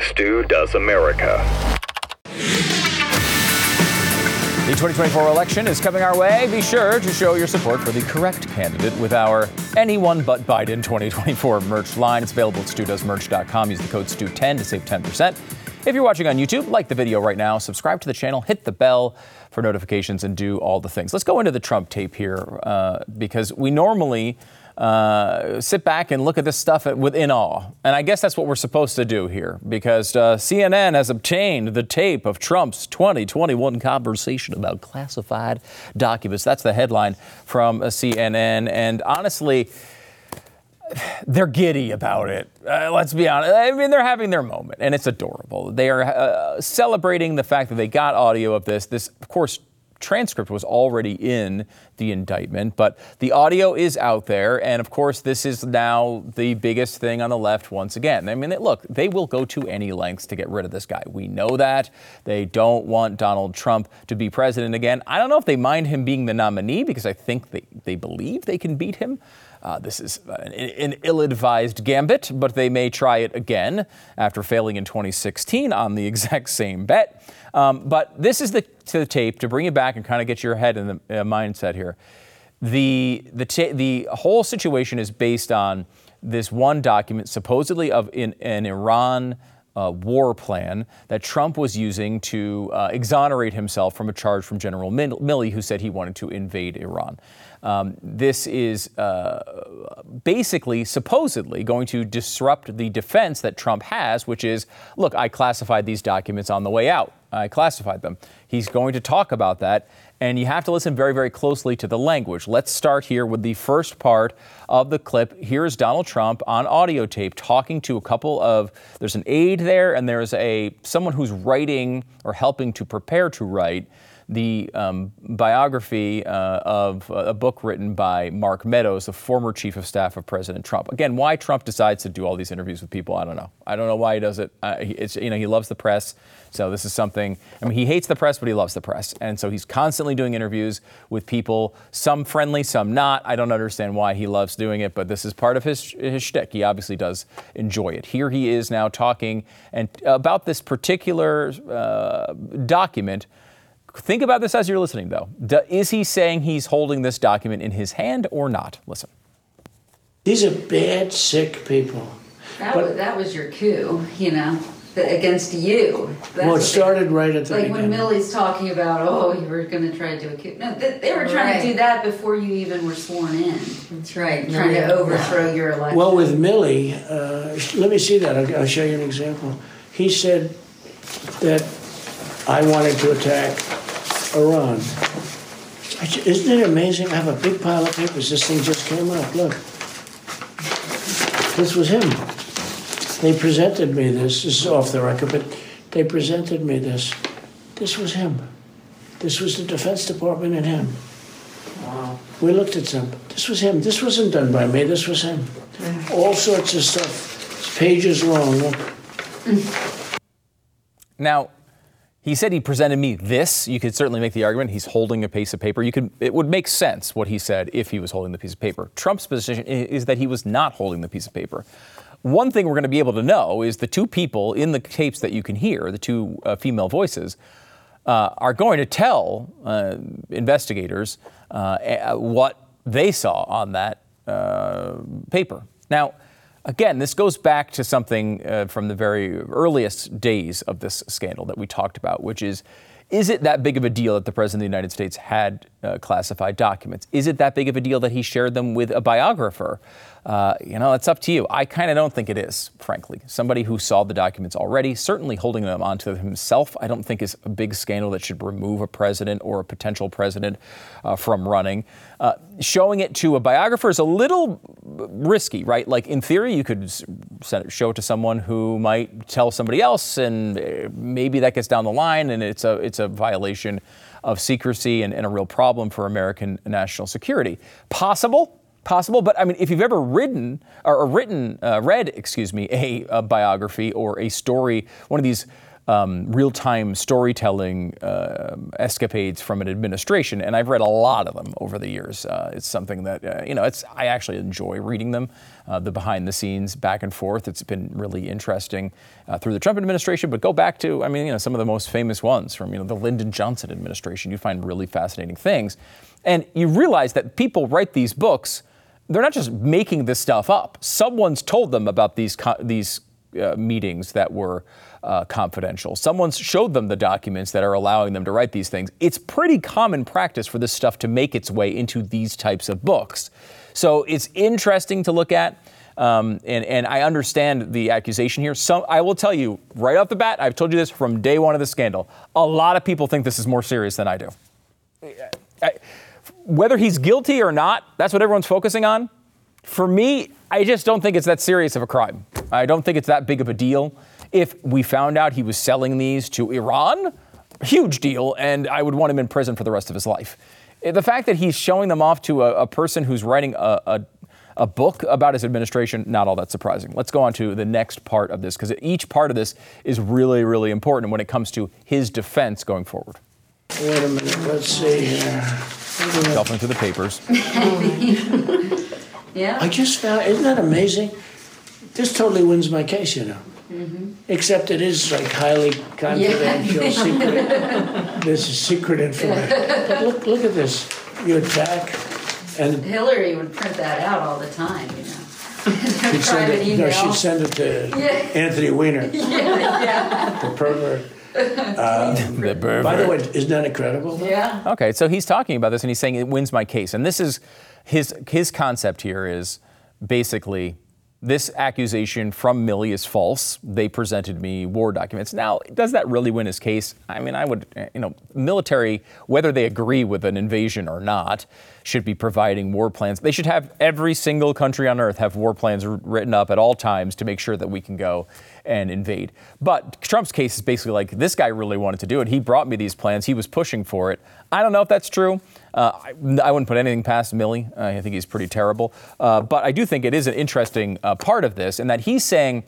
Stu Does America. The 2024 election is coming our way. Be sure to show your support for the correct candidate with our Anyone But Biden 2024 merch line. It's available at studoesmerch.com. Use the code STU10 to save 10%. If you're watching on YouTube, like the video right now, subscribe to the channel, hit the bell for notifications, and do all the things. Let's go into the Trump tape here uh, because we normally uh, sit back and look at this stuff within awe. And I guess that's what we're supposed to do here because uh, CNN has obtained the tape of Trump's 2021 conversation about classified documents. That's the headline from uh, CNN. And honestly, they're giddy about it. Uh, let's be honest. I mean, they're having their moment, and it's adorable. They are uh, celebrating the fact that they got audio of this. This, of course, transcript was already in the indictment, but the audio is out there. And of course, this is now the biggest thing on the left once again. I mean, look, they will go to any lengths to get rid of this guy. We know that. They don't want Donald Trump to be president again. I don't know if they mind him being the nominee because I think they, they believe they can beat him. Uh, this is an, an ill advised gambit, but they may try it again after failing in 2016 on the exact same bet. Um, but this is the, the, tape to bring you back and kind of get your head in the uh, mindset here. The, the, the whole situation is based on this one document, supposedly of in, an Iran uh, war plan that Trump was using to uh, exonerate himself from a charge from General Milley, who said he wanted to invade Iran. Um, this is uh, basically, supposedly, going to disrupt the defense that Trump has, which is look, I classified these documents on the way out. I classified them. He's going to talk about that, and you have to listen very, very closely to the language. Let's start here with the first part of the clip. Here's Donald Trump on audio tape talking to a couple of there's an aide there, and there's a someone who's writing or helping to prepare to write the um, biography uh, of a book written by Mark Meadows, the former chief of staff of President Trump. Again, why Trump decides to do all these interviews with people, I don't know. I don't know why he does it. Uh, it's, you know, he loves the press. So this is something, I mean, he hates the press, but he loves the press. And so he's constantly doing interviews with people, some friendly, some not. I don't understand why he loves doing it, but this is part of his, his shtick. He obviously does enjoy it. Here he is now talking and about this particular uh, document Think about this as you're listening, though. is he saying he's holding this document in his hand or not? Listen. These are bad, sick people. That, but, was, that was your coup, you know, against you. That's well, it started right at the like beginning. when Milley's talking about, oh, you were going to try to do a coup. No, they, they were trying right. to do that before you even were sworn in. That's right. Trying to overthrow your election. Well, with Millie, uh, let me see that. I'll, I'll show you an example. He said that I wanted to attack Iran. Isn't it amazing? I have a big pile of papers. This thing just came up. Look. This was him. They presented me this. This is off the record, but they presented me this. This was him. This was the Defense Department and him. Wow. We looked at some. This was him. This wasn't done by me. This was him. All sorts of stuff. It's pages long. Look. Now, he said he presented me this. You could certainly make the argument he's holding a piece of paper. You could it would make sense what he said if he was holding the piece of paper. Trump's position is that he was not holding the piece of paper. One thing we're going to be able to know is the two people in the tapes that you can hear, the two uh, female voices, uh, are going to tell uh, investigators uh, what they saw on that uh, paper. Now, Again, this goes back to something uh, from the very earliest days of this scandal that we talked about, which is is it that big of a deal that the President of the United States had uh, classified documents? Is it that big of a deal that he shared them with a biographer? Uh, you know, it's up to you. I kind of don't think it is, frankly. Somebody who saw the documents already, certainly holding them onto himself, I don't think is a big scandal that should remove a president or a potential president uh, from running. Uh, showing it to a biographer is a little risky, right? Like in theory, you could show it to someone who might tell somebody else, and uh, maybe that gets down the line, and it's a it's a violation of secrecy and, and a real problem for American national security. Possible possible. But I mean, if you've ever written or written, uh, read, excuse me, a, a, biography or a story, one of these um, real-time storytelling uh, escapades from an administration, and I've read a lot of them over the years. Uh, it's something that uh, you know, it's I actually enjoy reading them, uh, the behind-the-scenes back and forth. It's been really interesting uh, through the Trump administration. But go back to, I mean, you know, some of the most famous ones from you know the Lyndon Johnson administration. You find really fascinating things, and you realize that people write these books they're not just making this stuff up. Someone's told them about these these uh, meetings that were uh, confidential. Someone's showed them the documents that are allowing them to write these things. It's pretty common practice for this stuff to make its way into these types of books. So it's interesting to look at. Um, and, and I understand the accusation here. So I will tell you right off the bat, I've told you this from day one of the scandal. A lot of people think this is more serious than I do. I, whether he's guilty or not, that's what everyone's focusing on. For me, I just don't think it's that serious of a crime. I don't think it's that big of a deal. If we found out he was selling these to Iran, huge deal, and I would want him in prison for the rest of his life. Eh, the fact that he's showing them off to a, a person who's writing a, a, a, book about his administration, not all that surprising. Let's go on to the next part of this, because each part of this is really, really important when it comes to his defense going forward. Wait a minute, let's see here. Delving through the papers. yeah. I just found, isn't that amazing? This totally wins my case, you know. Mm-hmm. Except it is like highly confidential, yeah. secret. this is secret information. But look, look at this. You attack, and Hillary would print that out all the time, you know. she'd send it, no, she'd send it to yeah. Anthony Weiner, yeah, yeah. the pervert. Um, the by the way, isn't that incredible? Though? Yeah. Okay, so he's talking about this and he's saying it wins my case. And this is his his concept here is basically this accusation from Milley is false. They presented me war documents. Now, does that really win his case? I mean, I would, you know, military, whether they agree with an invasion or not, should be providing war plans. They should have every single country on earth have war plans written up at all times to make sure that we can go and invade. But Trump's case is basically like this guy really wanted to do it. He brought me these plans. He was pushing for it. I don't know if that's true. Uh, I, I, wouldn't put anything past Milley. Uh, I think he's pretty terrible. Uh, but I do think it is an interesting uh, part of this, in that he's saying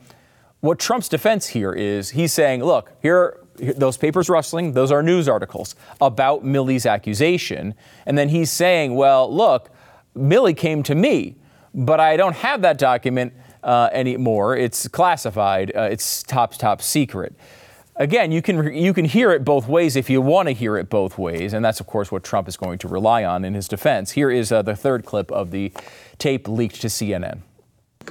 what Trump's defense here is he's saying, look, here those papers rustling, those are news articles about Milley's accusation. And then he's saying, well, look, Milley came to me, but I don't have that document uh, anymore. It's classified, uh, it's top, top secret. Again, you can, you can hear it both ways if you want to hear it both ways, and that's, of course, what Trump is going to rely on in his defense. Here is uh, the third clip of the tape leaked to CNN.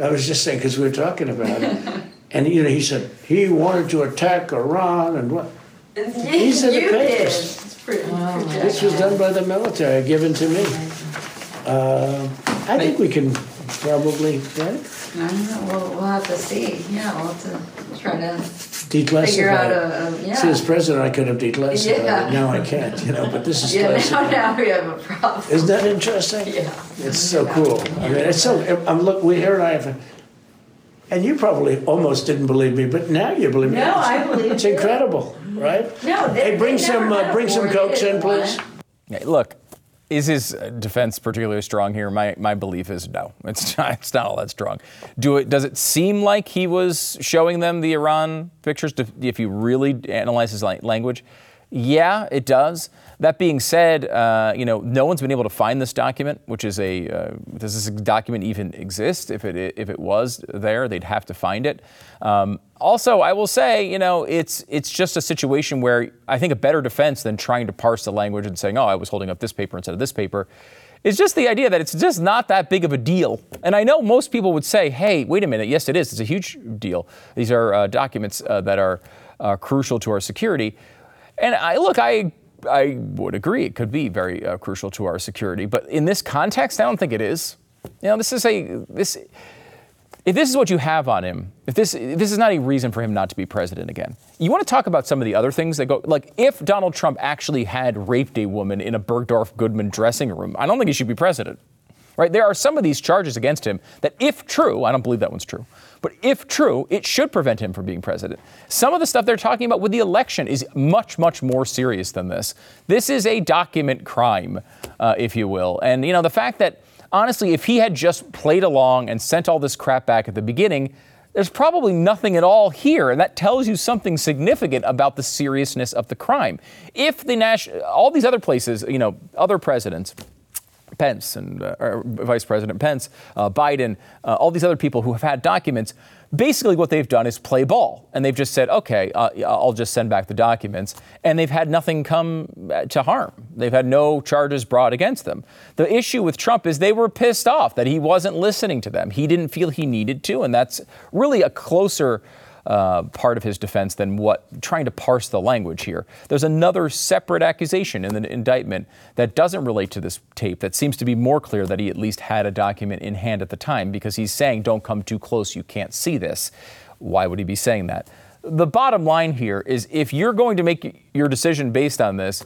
I was just saying, because we were talking about it, and you know, he said he wanted to attack Iran and what. These are the papers. Oh, this was done by the military, given to me. Uh, I think we can probably, right? I don't know. We'll, we'll have to see. Yeah, we'll have to try to declassify. figure out a, a yeah. See, as president, I could have declassified Yeah. it. Now I can't, you know, but this is yeah, now, classified. now we have a problem. Isn't that interesting? Yeah. It's so cool. I mean, it's so, I'm look, we here and I have, and you probably almost didn't believe me, but now you believe me. No, I believe It's you. incredible, right? No, they- Hey, bring they some, uh, had bring some a cokes board in, please. one. Yeah, look, is his uh, defense particularly strong here? My, my belief is no. It's not, it's not all that strong. Do it, does it seem like he was showing them the Iran pictures if you really analyze his language? Yeah, it does. That being said, uh, you know, no one's been able to find this document, which is a uh, does this document even exist? If it if it was there, they'd have to find it. Um, also, I will say, you know, it's it's just a situation where I think a better defense than trying to parse the language and saying, oh, I was holding up this paper instead of this paper. Is just the idea that it's just not that big of a deal. And I know most people would say, hey, wait a minute, yes, it is. It's a huge deal. These are uh, documents uh, that are uh, crucial to our security. And I look, I I would agree it could be very uh, crucial to our security, but in this context, I don't think it is. You know, this is a this. If this is what you have on him, if this if this is not a reason for him not to be president again, you want to talk about some of the other things that go like if Donald Trump actually had raped a woman in a Bergdorf Goodman dressing room, I don't think he should be president. Right? There are some of these charges against him that, if true, I don't believe that one's true, but if true, it should prevent him from being president. Some of the stuff they're talking about with the election is much, much more serious than this. This is a document crime, uh, if you will. And, you know, the fact that, honestly, if he had just played along and sent all this crap back at the beginning, there's probably nothing at all here, and that tells you something significant about the seriousness of the crime. If the national, all these other places, you know, other presidents, Pence and uh, Vice President Pence, uh, Biden, uh, all these other people who have had documents, basically what they've done is play ball. And they've just said, okay, uh, I'll just send back the documents. And they've had nothing come uh, to harm. They've had no charges brought against them. The issue with Trump is they were pissed off that he wasn't listening to them. He didn't feel he needed to. And that's really a closer uh, part of his defense than what trying to parse the language here. There's another separate accusation in the indictment that doesn't relate to this tape that seems to be more clear that he at least had a document in hand at the time because he's saying, don't come too close, you can't see this. Why would he be saying that? The bottom line here is if you're going to make your decision based on this,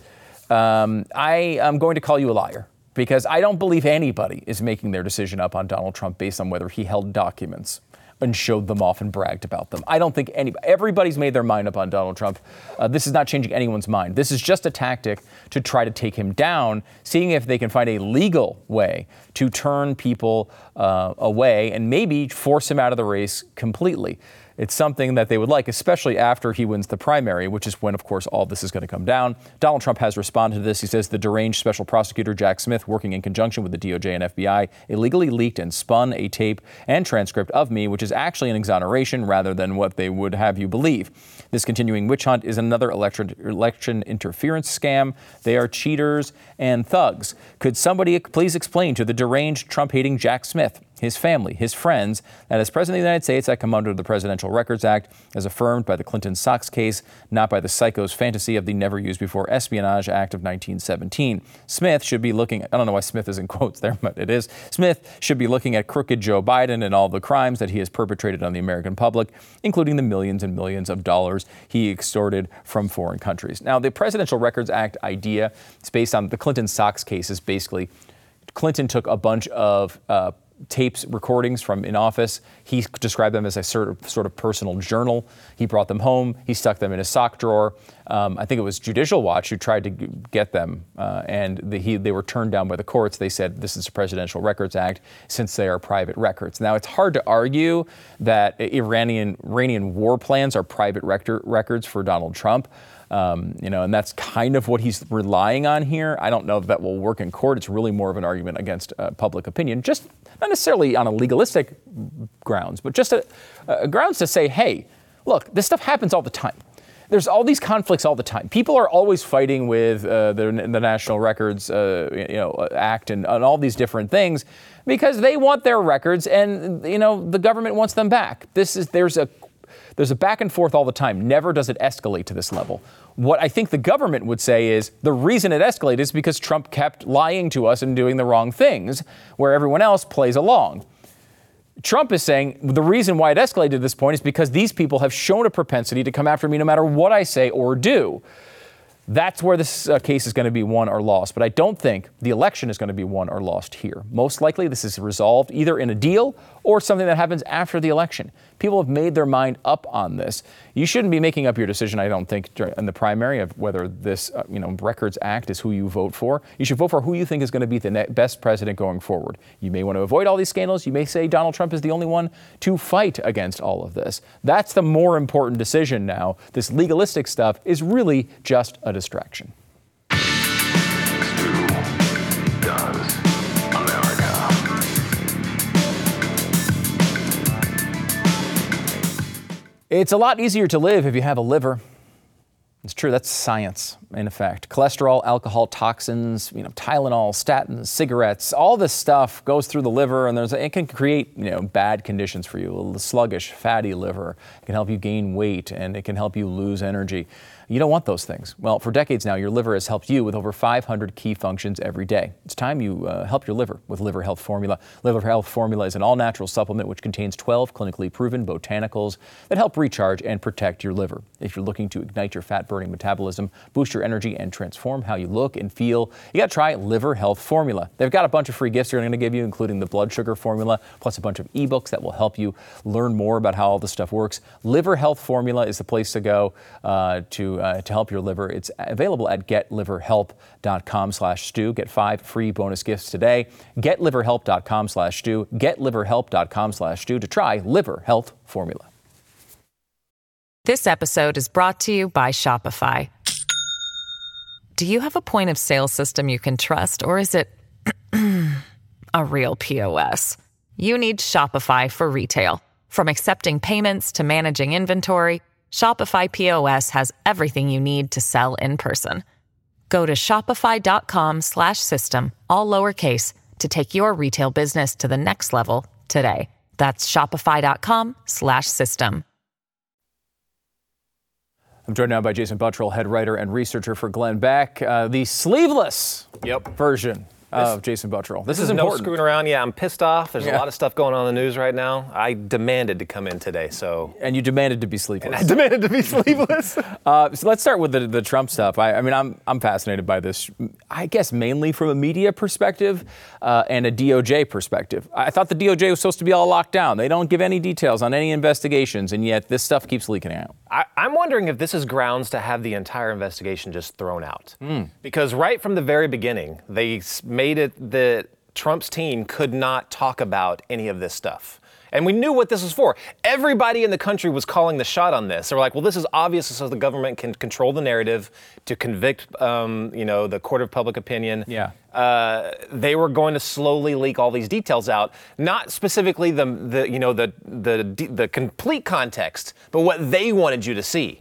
um, I am going to call you a liar because I don't believe anybody is making their decision up on Donald Trump based on whether he held documents and showed them off and bragged about them. I don't think any everybody's made their mind up on Donald Trump. Uh, this is not changing anyone's mind. This is just a tactic to try to take him down, seeing if they can find a legal way to turn people uh, away and maybe force him out of the race completely. It's something that they would like, especially after he wins the primary, which is when, of course, all this is going to come down. Donald Trump has responded to this. He says the deranged special prosecutor Jack Smith, working in conjunction with the DOJ and FBI, illegally leaked and spun a tape and transcript of me, which is actually an exoneration rather than what they would have you believe. This continuing witch hunt is another election, election interference scam. They are cheaters and thugs. Could somebody please explain to the deranged Trump hating Jack Smith his family, his friends, that as President of the United States, I come under the Presidential Records Act as affirmed by the Clinton Socks case, not by the psycho's fantasy of the Never Used Before Espionage Act of 1917. Smith should be looking, I don't know why Smith is in quotes there, but it is. Smith should be looking at crooked Joe Biden and all the crimes that he has perpetrated on the American public, including the millions and millions of dollars he extorted from foreign countries. Now, the Presidential Records Act idea is based on the Clinton Socks case, is basically Clinton took a bunch of uh, tapes, recordings from in office. He described them as a sort of, sort of personal journal. He brought them home. He stuck them in his sock drawer. Um, I think it was Judicial Watch who tried to get them, uh, and the, he, they were turned down by the courts. They said this is a Presidential Records Act since they are private records. Now it's hard to argue that Iranian Iranian war plans are private records for Donald Trump. Um, you know, and that's kind of what he's relying on here. I don't know if that will work in court. It's really more of an argument against uh, public opinion, just not necessarily on a legalistic grounds, but just a, a grounds to say, hey, look, this stuff happens all the time there's all these conflicts all the time. People are always fighting with uh, the, the, National Records uh, you know, Act and, and, all these different things because they want their records and you know the government wants them back. This is there's a there's a back and forth all the time. Never does it escalate to this level. What I think the government would say is the reason it escalated is because Trump kept lying to us and doing the wrong things, where everyone else plays along. Trump is saying the reason why it escalated to this point is because these people have shown a propensity to come after me no matter what I say or do. That's where this uh, case is going to be won or lost. But I don't think the election is going to be won or lost here. Most likely, this is resolved either in a deal or something that happens after the election. People have made their mind up on this. You shouldn't be making up your decision, I don't think, in the primary of whether this, uh, you know, Records Act is who you vote for. You should vote for who you think is going to be the best president going forward. You may want to avoid all these scandals. You may say Donald Trump is the only one to fight against all of this. That's the more important decision now. This legalistic stuff is really just a distraction. It's a lot easier to live if you have a liver. It's true. That's science, in effect. Cholesterol, alcohol, toxins, you know, Tylenol, statins, cigarettes, all this stuff goes through the liver, and there's it can create you know bad conditions for you. A sluggish, fatty liver. It can help you gain weight, and it can help you lose energy. You don't want those things. Well, for decades now, your liver has helped you with over 500 key functions every day. It's time you uh, help your liver with Liver Health Formula. Liver Health Formula is an all natural supplement which contains 12 clinically proven botanicals that help recharge and protect your liver. If you're looking to ignite your fat burning metabolism, boost your energy, and transform how you look and feel, you got to try Liver Health Formula. They've got a bunch of free gifts they're going to give you, including the blood sugar formula, plus a bunch of ebooks that will help you learn more about how all this stuff works. Liver Health Formula is the place to go uh, to uh, to help your liver. It's available at getliverhelp.com slash Stu. Get five free bonus gifts today. Getliverhelp.com slash Stu. Getliverhelp.com slash Stu to try Liver Health Formula. This episode is brought to you by Shopify. Do you have a point of sale system you can trust, or is it a real POS? You need Shopify for retail. From accepting payments to managing inventory, Shopify POS has everything you need to sell in person. Go to shopify.com slash system, all lowercase, to take your retail business to the next level today. That's shopify.com slash system. I'm joined now by Jason Buttrill, head writer and researcher for Glenn Beck. Uh, the sleeveless Yep. version of Jason Buttrill. This, This is is no screwing around. Yeah, I'm pissed off. There's Yeah. a lot of stuff going on in the news right now. I demanded to come in today, so and you demanded to be sleeveless. I demanded to be sleepless. Uh, so let's start with the, the Trump stuff. I, I mean, I'm, I'm fascinated by this, I guess mainly from a media perspective uh, and a DOJ perspective. I thought the DOJ was supposed to be all locked down. They don't give any details on any investigations, and yet this stuff keeps leaking out. I, I'm wondering if this is grounds to have the entire investigation just thrown out. Because right from the very beginning, they s- made it that Trump's team could not talk about any of this stuff. And we knew what this was for. Everybody in the country was calling the shot on this. They were like, well, this is obvious so the government can control the narrative to convict, um, you know, the court of public opinion. Yeah. Uh, they were going to slowly leak all these details out, not specifically the, the you know the the the complete context, but what they wanted you to see.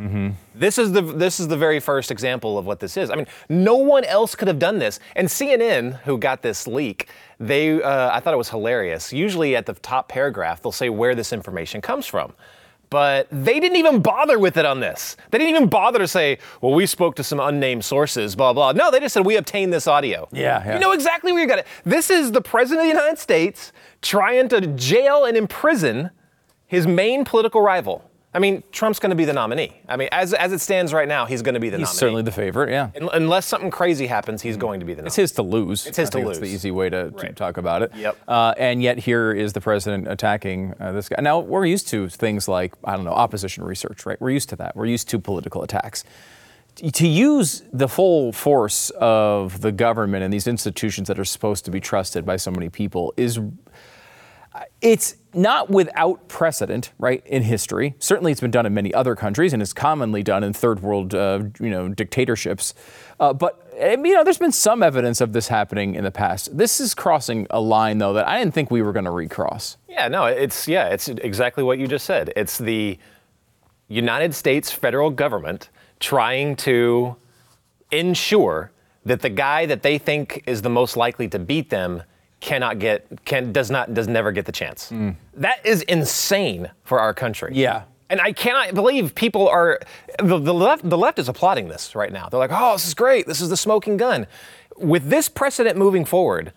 This is the this is the very first example of what this is. I mean, no one else could have done this. And CNN, who got this leak, they uh, I thought it was hilarious. Usually at the top paragraph, they'll say where this information comes from. But they didn't even bother with it on this. They didn't even bother to say, well, we spoke to some unnamed sources, blah, blah. No, they just said, we obtained this audio. Yeah, yeah. You know exactly where you got it. This is the President of the United States trying to jail and imprison his main political rival. I mean, Trump's going to be the nominee. I mean, as, as it stands right now, he's going to be the He's nominee. certainly the favorite, yeah. Un- Unless something crazy happens, he's going to be the nominee. It's his to lose. It's his I to It's the easy way to, to Right. talk about it. Yep. Uh, and yet here is the president attacking uh, this guy. Now we're used to things like I don't know opposition research, right? We're used to that. We're used to political attacks. To use the full force of the government and these institutions that are supposed to be trusted by so many people is it's not without precedent, right, in history. Certainly, it's been done in many other countries, and is commonly done in third world, uh, you know, dictatorships. Uh, but eh, you know, there's been some evidence of this happening in the past. This is crossing a line, though, that I didn't think we were going to recross. Yeah, no, it's yeah, it's exactly what you just said. It's the United States federal government trying to ensure that the guy that they think is the most likely to beat them cannot get can does not does never get the chance. Mm. That is insane for our country. Yeah. And I cannot believe people are the, the left the left is applauding this right now. They're like, "Oh, this is great. This is the smoking gun." With this precedent moving forward,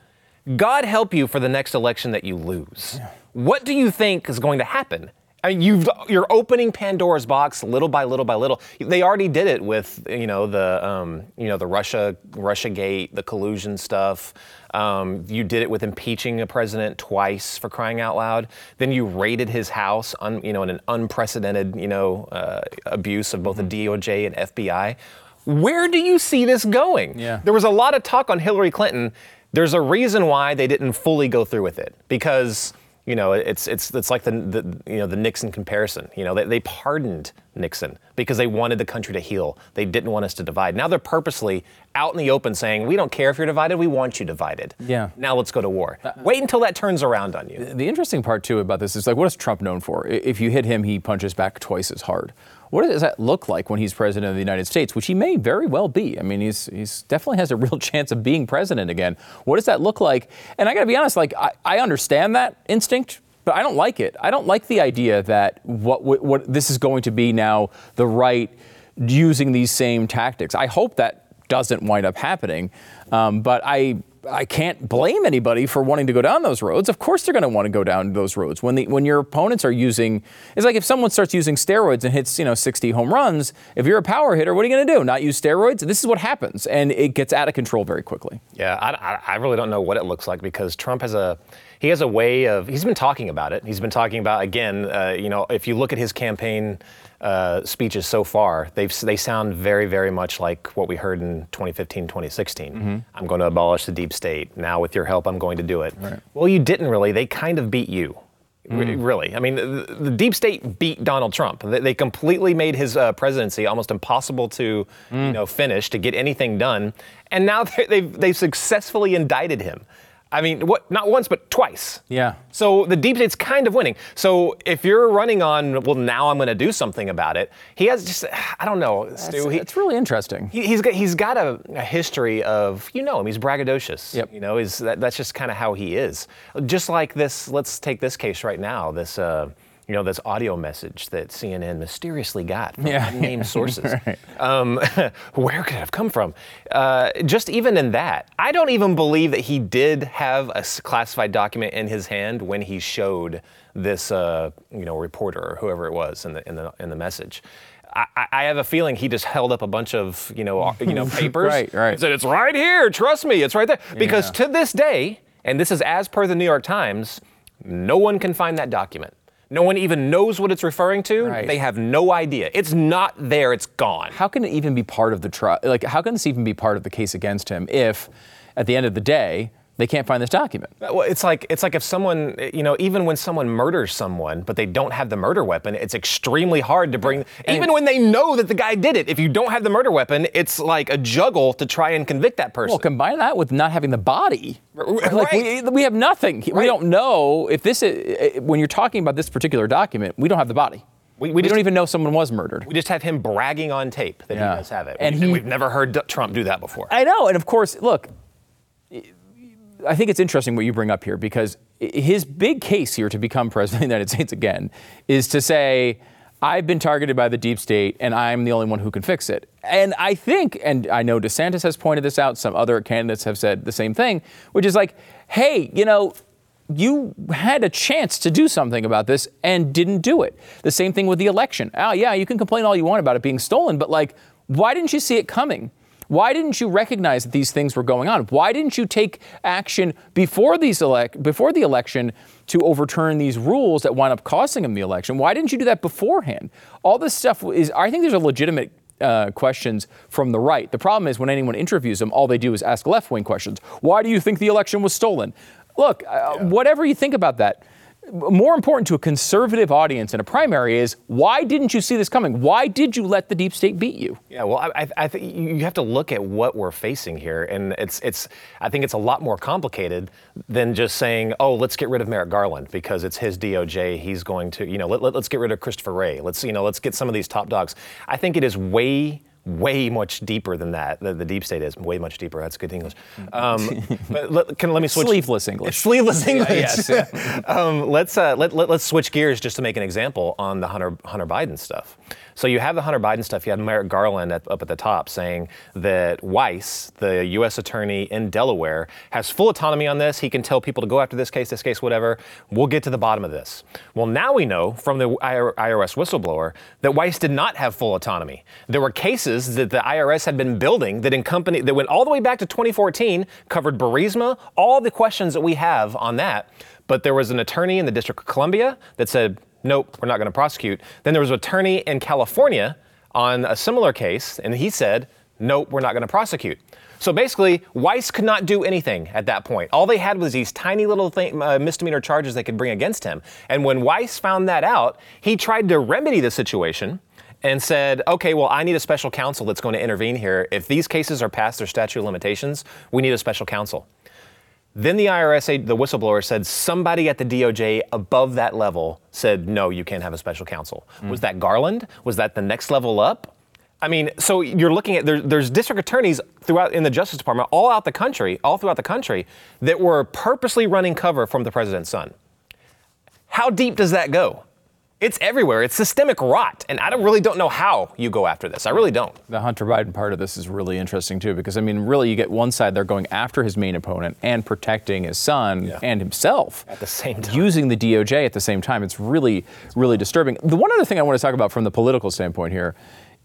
God help you for the next election that you lose. What do you think is going to happen? I mean, you've, you're opening Pandora's box little by little by little. They already did it with you know the um, you know the Russia Russia Gate, the collusion stuff. Um, you did it with impeaching a president twice for crying out loud. Then you raided his house, you know, in an unprecedented you know uh, abuse of both the DOJ and FBI. Where do you see this going? Yeah. There was a lot of talk on Hillary Clinton. There's a reason why they didn't fully go through with it because you know it's it's it's like the, the you know the Nixon comparison. You know they, they pardoned Nixon because they wanted the country to heal. They didn't want us to divide. Now they're purposely out in the open saying, we don't care if you're divided, we want you divided. Yeah. Now let's go to war. Wait until that turns around on you. The interesting part too about this is like, what is Trump known for? If you hit him, he punches back twice as hard. What does that look like when he's president of the United States, which he may very well be? I mean, he's he's definitely has a real chance of being president again. What does that look like? And I got to be honest, like I, I understand that instinct, but I don't like it. I don't like the idea that what, what what this is going to be now the right using these same tactics. I hope that doesn't wind up happening, um, but I. I can't blame anybody for wanting to go down those roads. Of course, they're going to want to go down those roads. When the when your opponents are using, it's like if someone starts using steroids and hits you know 60 home runs. If you're a power hitter, what are you going to do? Not use steroids? This is what happens, and it gets out of control very quickly. Yeah, I, I, really don't know what it looks like because Trump has a he has a way of he's been talking about it. He's been talking about again. Uh, you know, if you look at his campaign uh, speeches so far, they they sound very very much like what we heard in 2015, 2016. I'm going to abolish the deep state. Now, with your help, I'm going to do it. Well, you didn't really. They kind of beat you. Re- Really, I mean, the, the deep state beat Donald Trump. They, they completely made his uh, presidency almost impossible to, you know, finish to get anything done. And now they've they've successfully indicted him. I mean, what? Not once, but twice. Yeah. So the deep state's kind of winning. So if you're running on, well, now I'm going to do something about it. He has just, I don't know, Stu. He, it's really interesting. he, he's got he's got a, a history of you know him. He's braggadocious. Yep. You know, he's that, that's just kind of how he is. Just like this. Let's take this case right now. This. Uh, you know, this audio message that CNN mysteriously got from Yeah. unnamed sources. um, where could it have come from? Uh, just even in that, I don't even believe that he did have a classified document in his hand when he showed this, uh, you know, reporter or whoever it was in the in the in the message. I, I- I have a feeling he just held up a bunch of you know you know papers Right, right. and said it's right here. Trust me, it's right there. Because Yeah. to this day, and this is as per the New York Times, no one can find that document. No one even knows what it's referring to. Right. They have no idea. It's not there. It's gone. How can it even be part of the trial? Like, how can this even be part of the case against him if, at the end of the day, they can't find this document? Uh, well, it's like it's like if someone, you know, even when someone murders someone, but they don't have the murder weapon, it's extremely hard to bring. even when they know that the guy did it, if you don't have the murder weapon, it's like a juggle to try and convict that person. Well, combine that with not having the body. Like, right. we, we have nothing. We don't know if this is, when you're talking about this particular document, we don't have the body. We- we We, just- don't even know someone was murdered. we just have him bragging on tape that Yeah. he does have it, And and he- we've never heard D- Trump do that before. I know, and of course, look, I think it's interesting what you bring up here because his big case here to become president of the United States again is to say, I've been targeted by the deep state and I'm the only one who can fix it. And I think, and I know DeSantis has pointed this out, some other candidates have said the same thing, which is like, hey, you know, you had a chance to do something about this and didn't do it. The same thing with the election. Oh, yeah, you can complain all you want about it being stolen, but like, why didn't you see it coming? Why didn't you recognize that these things were going on? Why didn't you take action before these elect before the election to overturn these rules that wound up costing him the election? Why didn't you do that beforehand? All this stuff is. I think there's a legitimate uh, questions from the right. The problem is when anyone interviews them, all they do is ask left-wing questions. Why do you think the election was stolen? Look, uh, whatever you think about that, more important to a conservative audience in a primary is why didn't you see this coming? Why did you let the deep state beat you? Yeah, well, I, I, think you have to look at what we're facing here, and it's, it's. I think it's a lot more complicated than just saying, "Oh, let's get rid of Merrick Garland because it's his DOJ. He's going to, you know, let, let, us get rid of Christopher Wray. Let's, you know, let's get some of these top dogs." I think it is way, way much deeper than that. The, the deep state is way much deeper. That's good English. Um, but let, can let me switch. Sleeveless English. It's sleeveless English. yes, um, let's uh, let, let, us switch gears just to make an example on the Hunter Hunter Biden stuff. So you have the Hunter Biden stuff. You had Merrick Garland at, up at the top saying that Weiss, the U.S. attorney in Delaware, has full autonomy on this. He can tell people to go after this case, this case, whatever. We'll get to the bottom of this. Well, now we know from the IRS whistleblower that Weiss did not have full autonomy. There were cases that the IRS had been building that in company that went all the way back to 2014, covered Burisma, all the questions that we have on that. But there was an attorney in the District of Columbia that said, nope, we're not going to prosecute. Then there was an attorney in California on a similar case, and he said, nope, we're not going to prosecute. So basically, Weiss could not do anything at that point. All they had was these tiny little thing, uh, misdemeanor charges they could bring against him. And when Weiss found that out, he tried to remedy the situation and said, okay, well, I need a special counsel that's going to intervene here. If these cases are past their statute of limitations, we need a special counsel. Then the IRS, the whistleblower said somebody at the DOJ above that level said, no, you can't have a special counsel. Mm. Was that Garland? Was that the next level up? I mean, so you're looking at there, there's district attorneys throughout in the Justice Department, all out the country, all throughout the country, that were purposely running cover from the president's son. How deep does that go? It's everywhere. It's systemic rot, and I don't really don't know how you go after this. I really don't. The Hunter Biden part of this is really interesting too, because I mean, really, you get one side they're going after his main opponent and protecting his son yeah. and himself at the same time, using the DOJ at the same time. It's really, really disturbing. The one other thing I want to talk about from the political standpoint here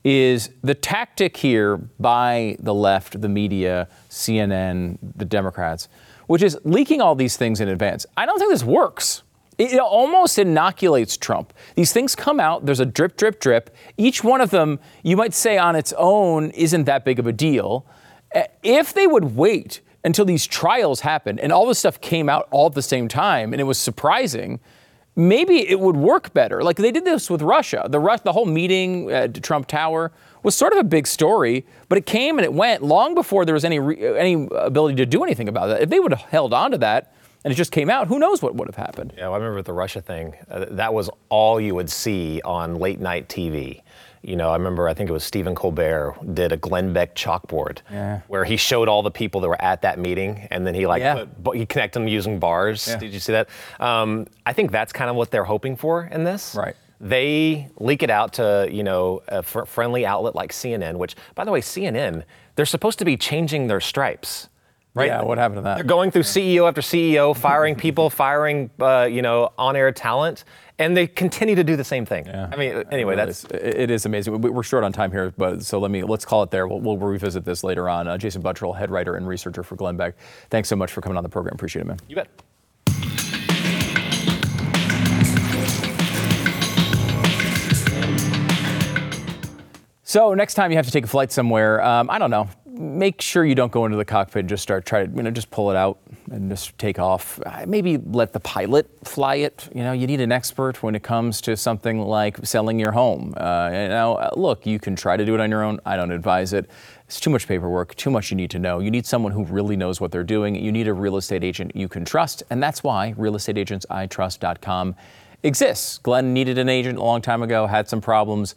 is the tactic here by the left, the media, CNN, the Democrats, which is leaking all these things in advance. I don't think this works. It almost inoculates Trump. These things come out, there's a drip, drip, drip. Each one of them, you might say on its own, isn't that big of a deal. If they would wait until these trials happened and all this stuff came out all at the same time and it was surprising, maybe it would work better. Like they did this with Russia. The, the whole meeting at Trump Tower was sort of a big story, but it came and it went long before there was any, any ability to do anything about that. If they would have held on to that, and it just came out, who knows what would have happened? Yeah, well, I remember with the Russia thing, uh, that was all you would see on late night TV. You know, I remember I think it was Stephen Colbert did a Glenn Beck chalkboard yeah. where he showed all the people that were at that meeting, and then he like yeah. put, he connected them using bars. Yeah. Did you see that? Um, I think that's kind of what they're hoping for in this. Right they leak it out to you know a fr- friendly outlet like CNN, which by the way, CNN they're supposed to be changing their stripes right? Yeah, what happened to that? They're going through CEO after CEO, firing people, firing, uh, you know, on-air talent, and they continue to do the same thing. Yeah. I mean, anyway, that's it is amazing. We're short on time here, but so let me let's call it there. We'll, we'll revisit this later on. Uh, Jason Buttrill, head writer and researcher for Glenn Beck. Thanks so much for coming on the program. Appreciate it, man. You bet. So next time you have to take a flight somewhere, um, I don't know, make sure you don't go into the cockpit and just start try to you know just pull it out and just take off. Maybe let the pilot fly it. You know, you need an expert when it comes to something like selling your home. Uh, know, uh, look, you can try to do it on your own. I don't advise it. It's too much paperwork, too much you need to know. You need someone who really knows what they're doing. You need a real estate agent you can trust, and that's why realestateagentsitrust.com exists. Glenn needed an agent a long time ago, had some problems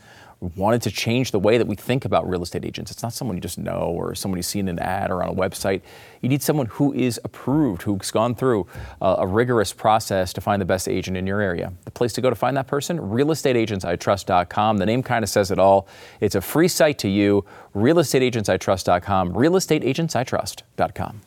wanted to change the way that we think about real estate agents. It's not someone you just know or someone you've seen an ad or on a website. You need someone who is approved, who's gone through a, a rigorous process to find the best agent in your area. The place to go to find that person, realestateagentsitrust.com. The name kind of says it all. It's a free site to you, realestateagentsitrust.com, realestateagentsitrust.com.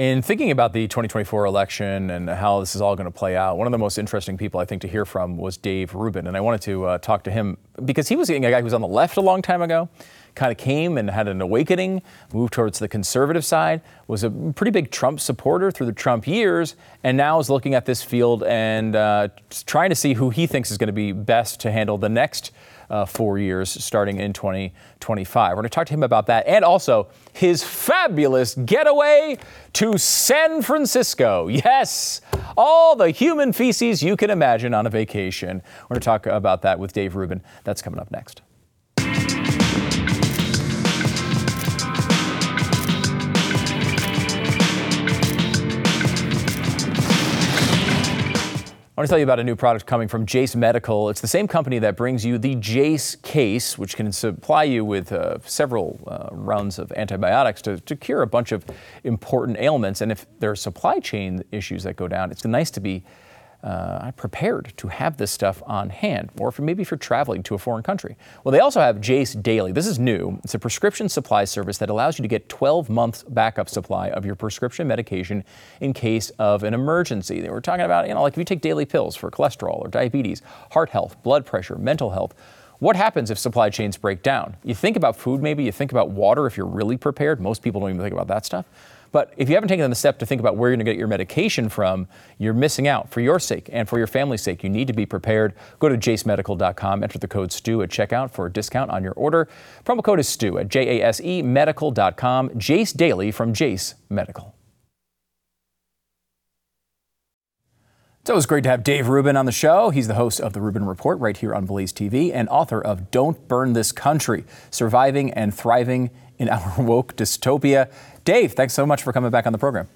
In thinking about the 2024 election and how this is all going to play out, one of the most interesting people I think to hear from was Dave Rubin. And I wanted to uh, talk to him because he was a guy who was on the left a long time ago, kind of came and had an awakening, moved towards the conservative side, was a pretty big Trump supporter through the Trump years, and now is looking at this field and uh, trying to see who he thinks is going to be best to handle the next uh, four years starting in 2025. We're going to talk to him about that and also his fabulous getaway to San Francisco. Yes, all the human feces you can imagine on a vacation. We're going to talk about that with Dave Rubin. That's coming up next. I want to tell you about a new product coming from Jase Medical. It's the same company that brings you the Jase case, which can supply you with uh, several uh, runs of antibiotics to, to cure a bunch of important ailments. And if there are supply chain issues that go down, it's nice to be uh, prepared to have this stuff on hand, or for maybe for traveling to a foreign country. Well, they also have Jase Daily. This is new. It's a prescription supply service that allows you to get 12 months backup supply of your prescription medication in case of an emergency. They were talking about, you know, like if you take daily pills for cholesterol or diabetes, heart health, blood pressure, mental health. What happens if supply chains break down? You think about food, maybe you think about water if you're really prepared. Most people don't even think about that stuff. But if you haven't taken the step to think about where you're going to get your medication from, you're missing out. For your sake and for your family's sake, you need to be prepared. Go to jasemedical.com, enter the code STU at checkout for a discount on your order. Promo code is STU at J A S E medical.com. Jase Daily from Jase Medical. So it was great to have Dave Rubin on the show. He's the host of the Rubin Report right here on Blaze TV and author of Don't Burn This Country Surviving and Thriving in Our Woke Dystopia. Dave, thanks so much for coming back on the program.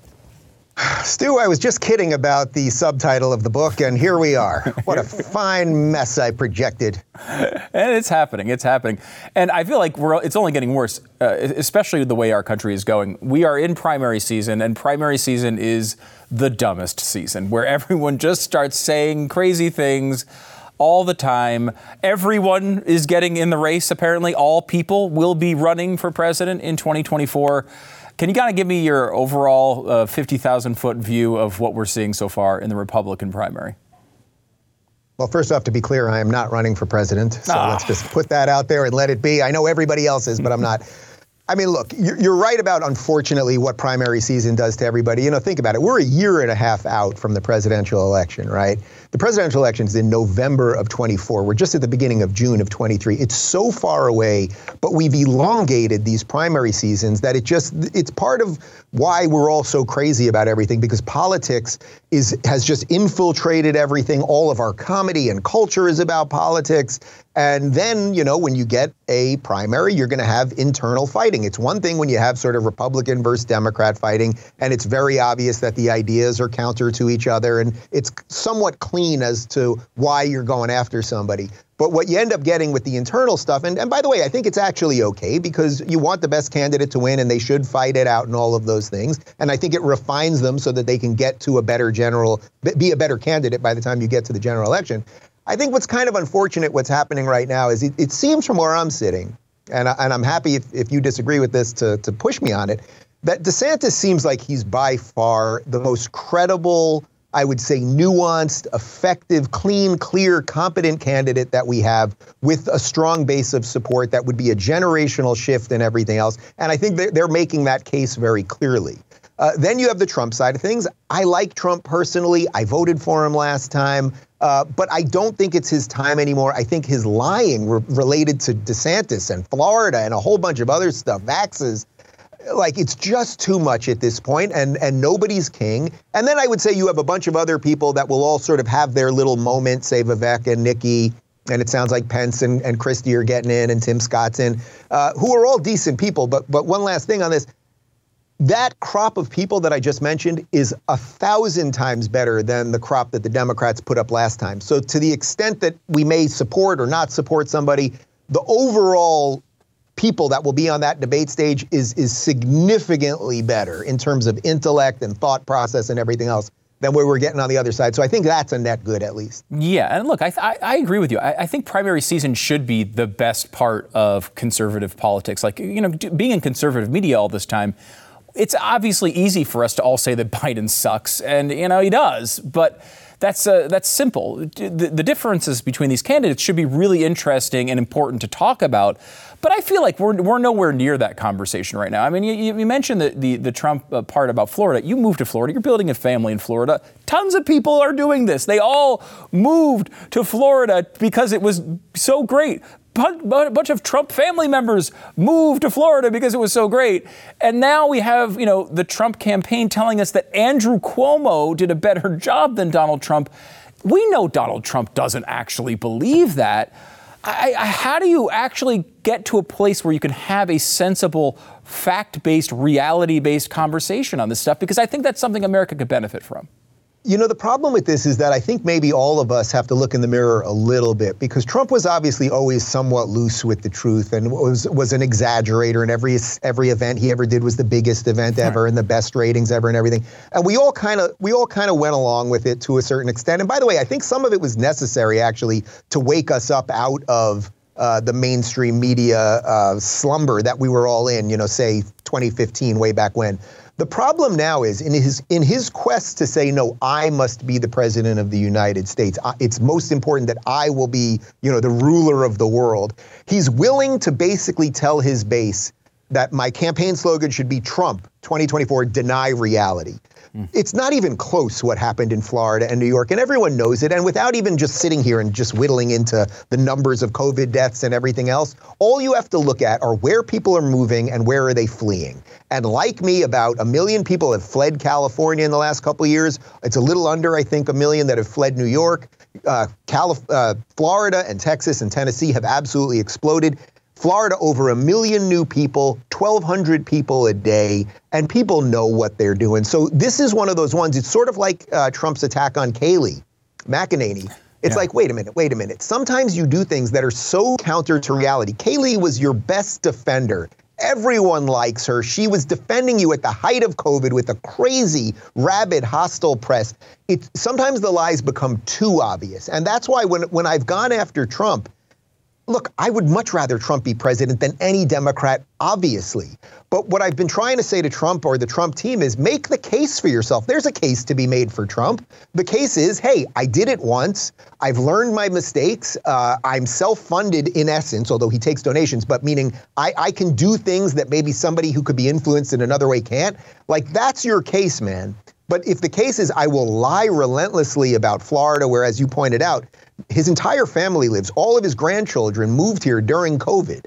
Stu, I was just kidding about the subtitle of the book, and here we are. What a fine mess I projected. And it's happening. It's happening. And I feel like we're, it's only getting worse, uh, especially the way our country is going. We are in primary season, and primary season is the dumbest season where everyone just starts saying crazy things all the time. Everyone is getting in the race, apparently. All people will be running for president in 2024. Can you kind of give me your overall uh, 50,000 foot view of what we're seeing so far in the Republican primary? Well, first off, to be clear, I am not running for president. So ah. let's just put that out there and let it be. I know everybody else is, but I'm not. I mean, look, you're right about unfortunately what primary season does to everybody. You know, think about it. We're a year and a half out from the presidential election, right? The presidential election is in November of 24. We're just at the beginning of June of 23. It's so far away, but we've elongated these primary seasons that it just it's part of why we're all so crazy about everything because politics is has just infiltrated everything. All of our comedy and culture is about politics. And then, you know, when you get a primary, you're going to have internal fighting. It's one thing when you have sort of Republican versus Democrat fighting, and it's very obvious that the ideas are counter to each other, and it's somewhat clean as to why you're going after somebody. But what you end up getting with the internal stuff, and, and by the way, I think it's actually okay because you want the best candidate to win and they should fight it out and all of those things. And I think it refines them so that they can get to a better general, be a better candidate by the time you get to the general election. I think what's kind of unfortunate, what's happening right now, is it, it seems from where I'm sitting, and, I, and I'm happy if, if you disagree with this to, to push me on it, that DeSantis seems like he's by far the most credible, I would say nuanced, effective, clean, clear, competent candidate that we have with a strong base of support that would be a generational shift and everything else. And I think they're, making that case very clearly. Uh, then you have the Trump side of things. I like Trump personally. I voted for him last time. Uh, but I don't think it's his time anymore. I think his lying re- related to DeSantis and Florida and a whole bunch of other stuff, vaxes, like it's just too much at this point, and and nobody's king. And then I would say you have a bunch of other people that will all sort of have their little moment, say Vivek and Nikki, and it sounds like Pence and, and Christie are getting in, and Tim Scott's in, uh, who are all decent people. But but one last thing on this that crop of people that I just mentioned is a thousand times better than the crop that the Democrats put up last time. So, to the extent that we may support or not support somebody, the overall people that will be on that debate stage is is significantly better in terms of intellect and thought process and everything else than where we're getting on the other side. So I think that's a net good at least. Yeah, and look, I, I, I agree with you. I, I, think primary season should be the best part of conservative politics. Like you know, being in conservative media all this time it's obviously easy for us to all say that Biden sucks, and you know he does, but that's uh, that's simple. The, the, differences between these candidates should be really interesting and important to talk about. But I feel like we're, we're nowhere near that conversation right now. I mean, you, you mentioned the, the, the Trump uh, part about Florida. You moved to Florida. You're building a family in Florida. Tons of people are doing this. They all moved to Florida because it was so great bunch of Trump family members moved to Florida because it was so great. And now we have, you know, the Trump campaign telling us that Andrew Cuomo did a better job than Donald Trump. We know Donald Trump doesn't actually believe that. I, I, how do you actually get to a place where you can have a sensible, fact based, reality based conversation on this stuff? Because I think that's something America could benefit from. You know, the problem with this is that I think maybe all of us have to look in the mirror a little bit because Trump was obviously always somewhat loose with the truth and was was an exaggerator. And every every event he ever did was the biggest event ever right. and the best ratings ever and everything. And we all kind of we all kind of went along with it to a certain extent. And by the way, I think some of it was necessary actually to wake us up out of uh, the mainstream media uh, slumber that we were all in. You know, say 2015, way back when. The problem now is in his in his quest to say no, I must be the president of the United States. It's most important that I will be, you know, the ruler of the world. He's willing to basically tell his base that my campaign slogan should be Trump 2024 deny reality. Mm. It's not even close what happened in Florida and New York, and everyone knows it. And without even just sitting here and just whittling into the numbers of COVID deaths and everything else, all you have to look at are where people are moving and where are they fleeing. And like me, about a million people have fled California in the last couple years. It's a little under, I think, a million that have fled New York. Uh, Calif- uh, Florida and Texas and Tennessee have absolutely exploded. Florida, over a million new people, 1,200 people a day, and people know what they're doing. So this is one of those ones. It's sort of like uh, Trump's attack on Kayleigh McEnany. It's yeah. like, wait a minute, wait a minute. Sometimes you do things that are so counter to reality. Kaylee was your best defender. Everyone likes her. She was defending you at the height of COVID with a crazy, rabid, hostile press. It, sometimes the lies become too obvious. And that's why when, when I've gone after Trump, look, I would much rather Trump be president than any Democrat, obviously. But what I've been trying to say to Trump or the Trump team is make the case for yourself. There's a case to be made for Trump. The case is hey, I did it once. I've learned my mistakes. Uh, I'm self funded in essence, although he takes donations, but meaning I, I can do things that maybe somebody who could be influenced in another way can't. Like, that's your case, man. But if the case is I will lie relentlessly about Florida, where, as you pointed out, his entire family lives, all of his grandchildren moved here during COVID.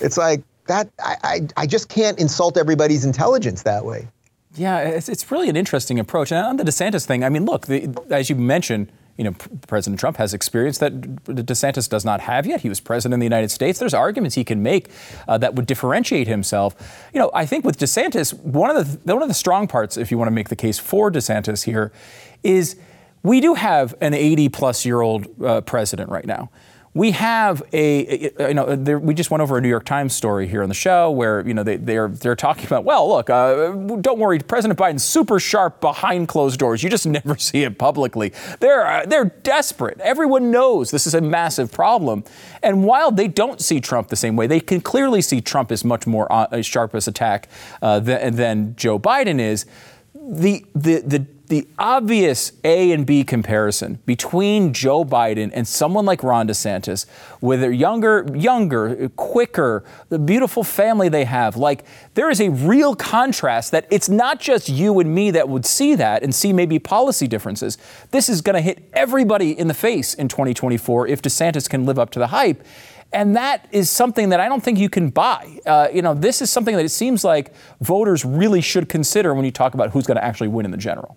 It's like that, I, I, I just can't insult everybody's intelligence that way. Yeah, it's, it's really an interesting approach. And on the DeSantis thing, I mean, look, the, as you mentioned, you know, President Trump has experience that DeSantis does not have yet. He was president of the United States. There's arguments he can make uh, that would differentiate himself. You know, I think with DeSantis, one of the one of the strong parts, if you want to make the case for DeSantis here, is we do have an 80 plus year old uh, president right now we have a, you know, there, we just went over a New York Times story here on the show where, you know, they, they're, they're talking about, well, look, uh, don't worry, President Biden's super sharp behind closed doors. You just never see it publicly. They're, uh, they're desperate. Everyone knows this is a massive problem. And while they don't see Trump the same way, they can clearly see Trump as much more uh, sharp as attack uh, than, than Joe Biden is. The, the, the the obvious A and B comparison between Joe Biden and someone like Ron DeSantis, with a younger, younger, quicker, the beautiful family they have, like there is a real contrast that it's not just you and me that would see that and see maybe policy differences. This is going to hit everybody in the face in 2024 if DeSantis can live up to the hype. And that is something that I don't think you can buy. Uh, you know, this is something that it seems like voters really should consider when you talk about who's going to actually win in the general.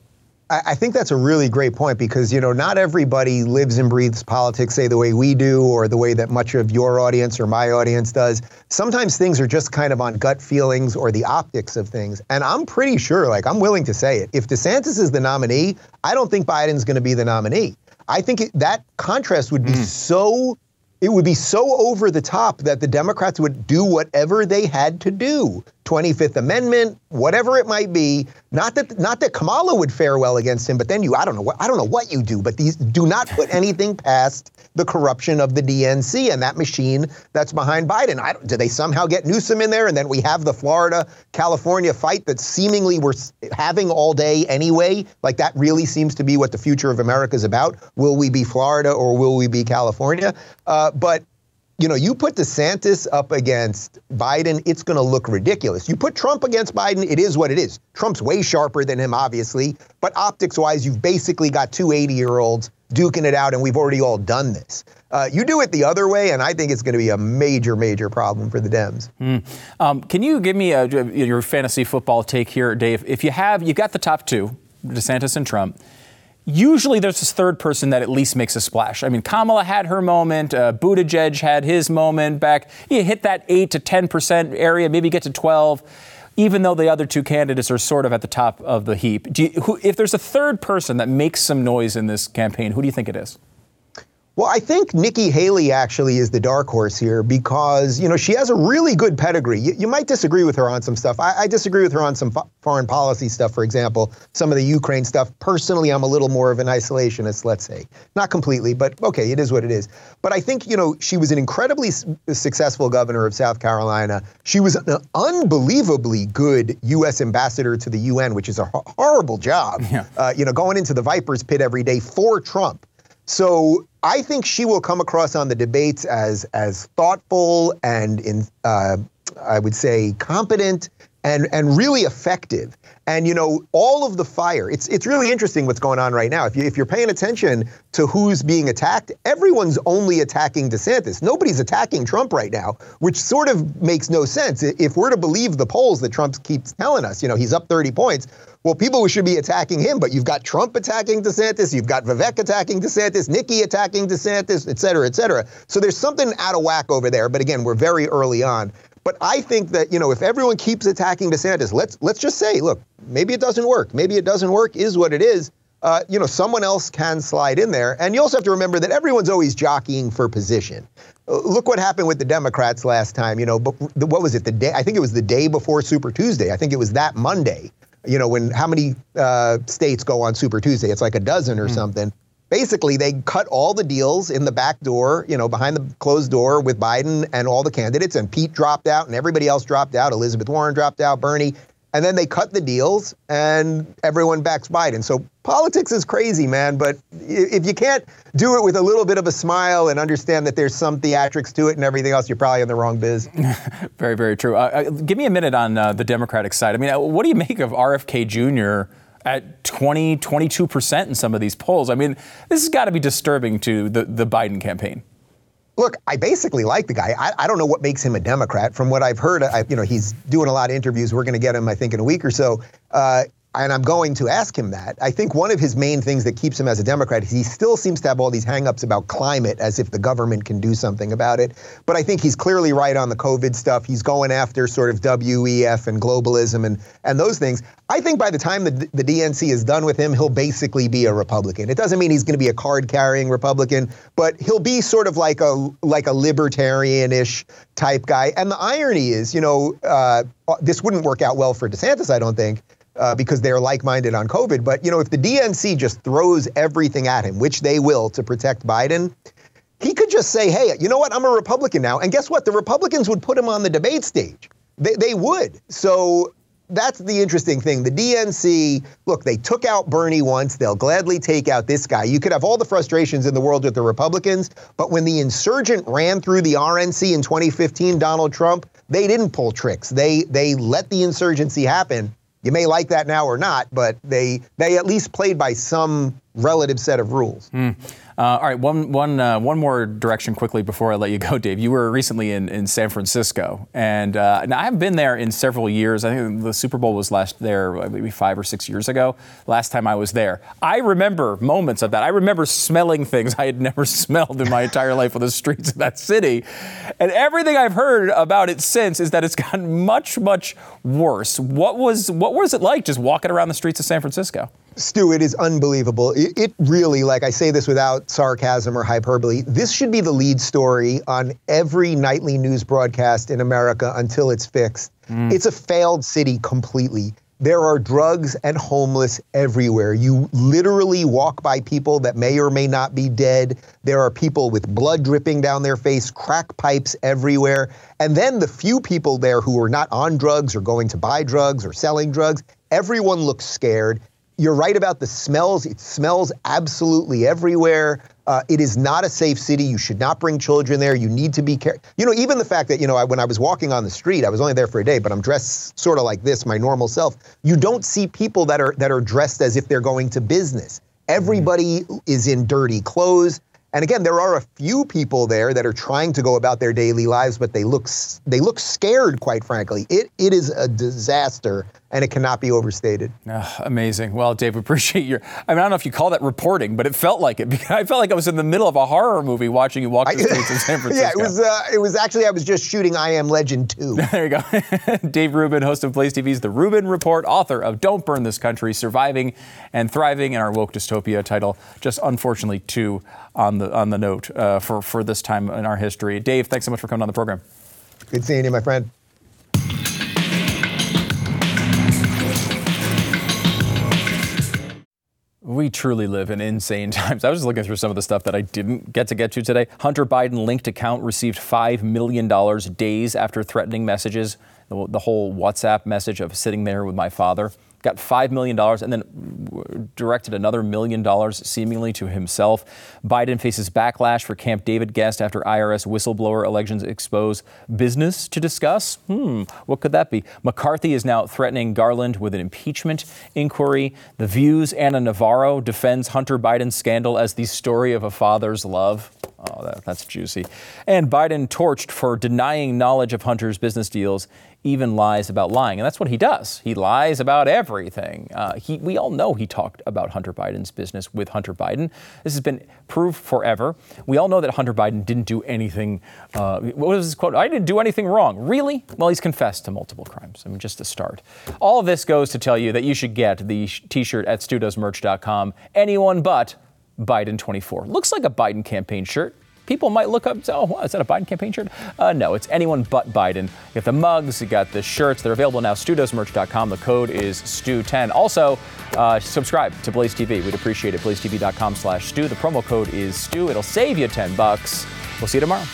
I think that's a really great point because, you know, not everybody lives and breathes politics, say, the way we do or the way that much of your audience or my audience does. Sometimes things are just kind of on gut feelings or the optics of things. And I'm pretty sure, like, I'm willing to say it. If DeSantis is the nominee, I don't think Biden's going to be the nominee. I think it, that contrast would be mm. so it would be so over the top that the Democrats would do whatever they had to do. 25th Amendment, whatever it might be. Not that not that Kamala would fare well against him, but then you I don't know what I don't know what you do, but these do not put anything past the corruption of the DNC and that machine that's behind Biden. I, do they somehow get Newsom in there and then we have the Florida California fight that seemingly we're having all day anyway? Like that really seems to be what the future of America is about. Will we be Florida or will we be California? Uh, but you know, you put DeSantis up against Biden, it's going to look ridiculous. You put Trump against Biden, it is what it is. Trump's way sharper than him, obviously, but optics wise, you've basically got two 80 year olds duking it out, and we've already all done this. Uh, you do it the other way, and I think it's going to be a major, major problem for the Dems. Mm. Um, can you give me a, your fantasy football take here, Dave? If you have, you've got the top two, DeSantis and Trump usually there's this third person that at least makes a splash. I mean, Kamala had her moment, uh, Buttigieg had his moment back. You hit that 8 to 10% area, maybe get to 12, even though the other two candidates are sort of at the top of the heap. You, who, if there's a third person that makes some noise in this campaign, who do you think it is? Well, I think Nikki Haley actually is the dark horse here because, you know, she has a really good pedigree. You, you might disagree with her on some stuff. I, I disagree with her on some fo- foreign policy stuff, for example, some of the Ukraine stuff. Personally, I'm a little more of an isolationist, let's say. Not completely, but okay, it is what it is. But I think, you know, she was an incredibly s- successful governor of South Carolina. She was an unbelievably good U.S. ambassador to the UN, which is a ho- horrible job, yeah. uh, you know, going into the Viper's pit every day for Trump. So I think she will come across on the debates as as thoughtful and in uh, I would say competent and and really effective. And you know, all of the fire. It's it's really interesting what's going on right now. If you if you're paying attention to who's being attacked, everyone's only attacking DeSantis. Nobody's attacking Trump right now, which sort of makes no sense. If we're to believe the polls that Trump keeps telling us, you know, he's up 30 points. Well, people should be attacking him, but you've got Trump attacking DeSantis, you've got Vivek attacking DeSantis, Nikki attacking DeSantis, et cetera, et cetera. So there's something out of whack over there. But again, we're very early on. But I think that you know if everyone keeps attacking DeSantis, let's let's just say, look, maybe it doesn't work. Maybe it doesn't work. Is what it is. Uh, you know, someone else can slide in there. And you also have to remember that everyone's always jockeying for position. Uh, look what happened with the Democrats last time. You know, but what was it? The day I think it was the day before Super Tuesday. I think it was that Monday. You know, when how many uh, states go on Super Tuesday? It's like a dozen or mm. something basically they cut all the deals in the back door, you know, behind the closed door with Biden and all the candidates, and Pete dropped out and everybody else dropped out. Elizabeth Warren dropped out, Bernie. And then they cut the deals and everyone backs Biden. So politics is crazy, man. But if you can't do it with a little bit of a smile and understand that there's some theatrics to it and everything else, you're probably in the wrong biz. very, very true. Uh, uh, give me a minute on uh, the Democratic side. I mean, uh, what do you make of RFK Jr.? At 20, 22% in some of these polls. I mean, this has got to be disturbing to the, the Biden campaign. Look, I basically like the guy. I, I don't know what makes him a Democrat. From what I've heard, I, you know, he's doing a lot of interviews. We're going to get him, I think, in a week or so. Uh, and I'm going to ask him that. I think one of his main things that keeps him as a Democrat is he still seems to have all these hangups about climate as if the government can do something about it. But I think he's clearly right on the COVID stuff. He's going after sort of WEF and globalism and, and those things. I think by the time the, the DNC is done with him, he'll basically be a Republican. It doesn't mean he's going to be a card-carrying Republican, but he'll be sort of like a like a libertarian-ish type guy. And the irony is, you know, uh, this wouldn't work out well for DeSantis, I don't think uh, because they're like-minded on COVID. But you know, if the DNC just throws everything at him, which they will to protect Biden, he could just say, "Hey, you know what? I'm a Republican now." And guess what? The Republicans would put him on the debate stage. They, they would. So that's the interesting thing. The DNC, look, they took out Bernie once. They'll gladly take out this guy. You could have all the frustrations in the world with the Republicans, but when the insurgent ran through the RNC in 2015, Donald Trump, they didn't pull tricks. They they let the insurgency happen. You may like that now or not, but they they at least played by some relative set of rules. Mm. Uh, all right, one, one, uh, one more direction quickly before I let you go, Dave. You were recently in, in San Francisco, and uh, now I've been there in several years. I think the Super Bowl was last there uh, maybe five or six years ago. Last time I was there, I remember moments of that. I remember smelling things I had never smelled in my entire life on the streets of that city, and everything I've heard about it since is that it's gotten much, much worse. What was what was it like just walking around the streets of San Francisco? Stu, it is unbelievable. It, it, really, like I say this without sarcasm or hyperbole, this should be the lead story on every nightly news broadcast in America until it's fixed. Mm. It's a failed city completely. There are drugs and homeless everywhere. You literally walk by people that may or may not be dead. There are people with blood dripping down their face, crack pipes everywhere. And then the few people there who are not on drugs or going to buy drugs or selling drugs, everyone looks scared you're right about the smells. It smells absolutely everywhere. Uh, it is not a safe city. You should not bring children there. You need to be careful. You know, even the fact that, you know, I, when I was walking on the street, I was only there for a day, but I'm dressed sort of like this, my normal self. You don't see people that are that are dressed as if they're going to business. Everybody mm. is in dirty clothes. And again, there are a few people there that are trying to go about their daily lives, but they look they look scared, quite frankly. It it is a disaster, and it cannot be overstated. Oh, amazing. Well, Dave, appreciate your. I mean, I don't know if you call that reporting, but it felt like it. I felt like I was in the middle of a horror movie watching you walk the streets of San Francisco. Yeah, it was. Uh, it was actually I was just shooting I Am Legend 2. there you go. Dave Rubin, host of Blaze TV's The Rubin Report, author of Don't Burn This Country: Surviving and Thriving in Our Woke Dystopia. Title just unfortunately two on the on the note uh, for for this time in our history. Dave, thanks so much for coming on the program. Good seeing you, my friend. We truly live in insane times. I was just looking through some of the stuff that I didn't get to get to today. Hunter Biden linked account received $5 million days after threatening messages, the, the whole WhatsApp message of sitting there with my father got $5 million and then directed another million dollars seemingly to himself. Biden faces backlash for Camp David guest after IRS whistleblower elections expose business to discuss. Hmm, what could that be? McCarthy is now threatening Garland with an impeachment inquiry. The View's Ana Navarro defends Hunter Biden's scandal as the story of a father's love. Oh, that, that's juicy. And Biden torched for denying knowledge of Hunter's business deals even lies about lying. And that's what he does. He lies about everything. Uh, he, we all know he talked about Hunter Biden's business with Hunter Biden. This has been proved forever. We all know that Hunter Biden didn't do anything. Uh, what was his quote? I didn't do anything wrong. Really? Well, he's confessed to multiple crimes. I mean, just to start. All of this goes to tell you that you should get the t shirt at studoesmerch.com. Anyone but Biden 24. Looks like a Biden campaign shirt people might look up and say, oh, wow, is that a Biden campaign shirt? Uh, no, it's anyone but Biden. You got the mugs, you got the shirts. They're available now, studoesmerch.com. The code is STU10. Also, uh, subscribe to Blaze TV. We'd appreciate it. BlazeTV.com slash Stu. The promo code is Stu. It'll save you 10 bucks. We'll see you tomorrow.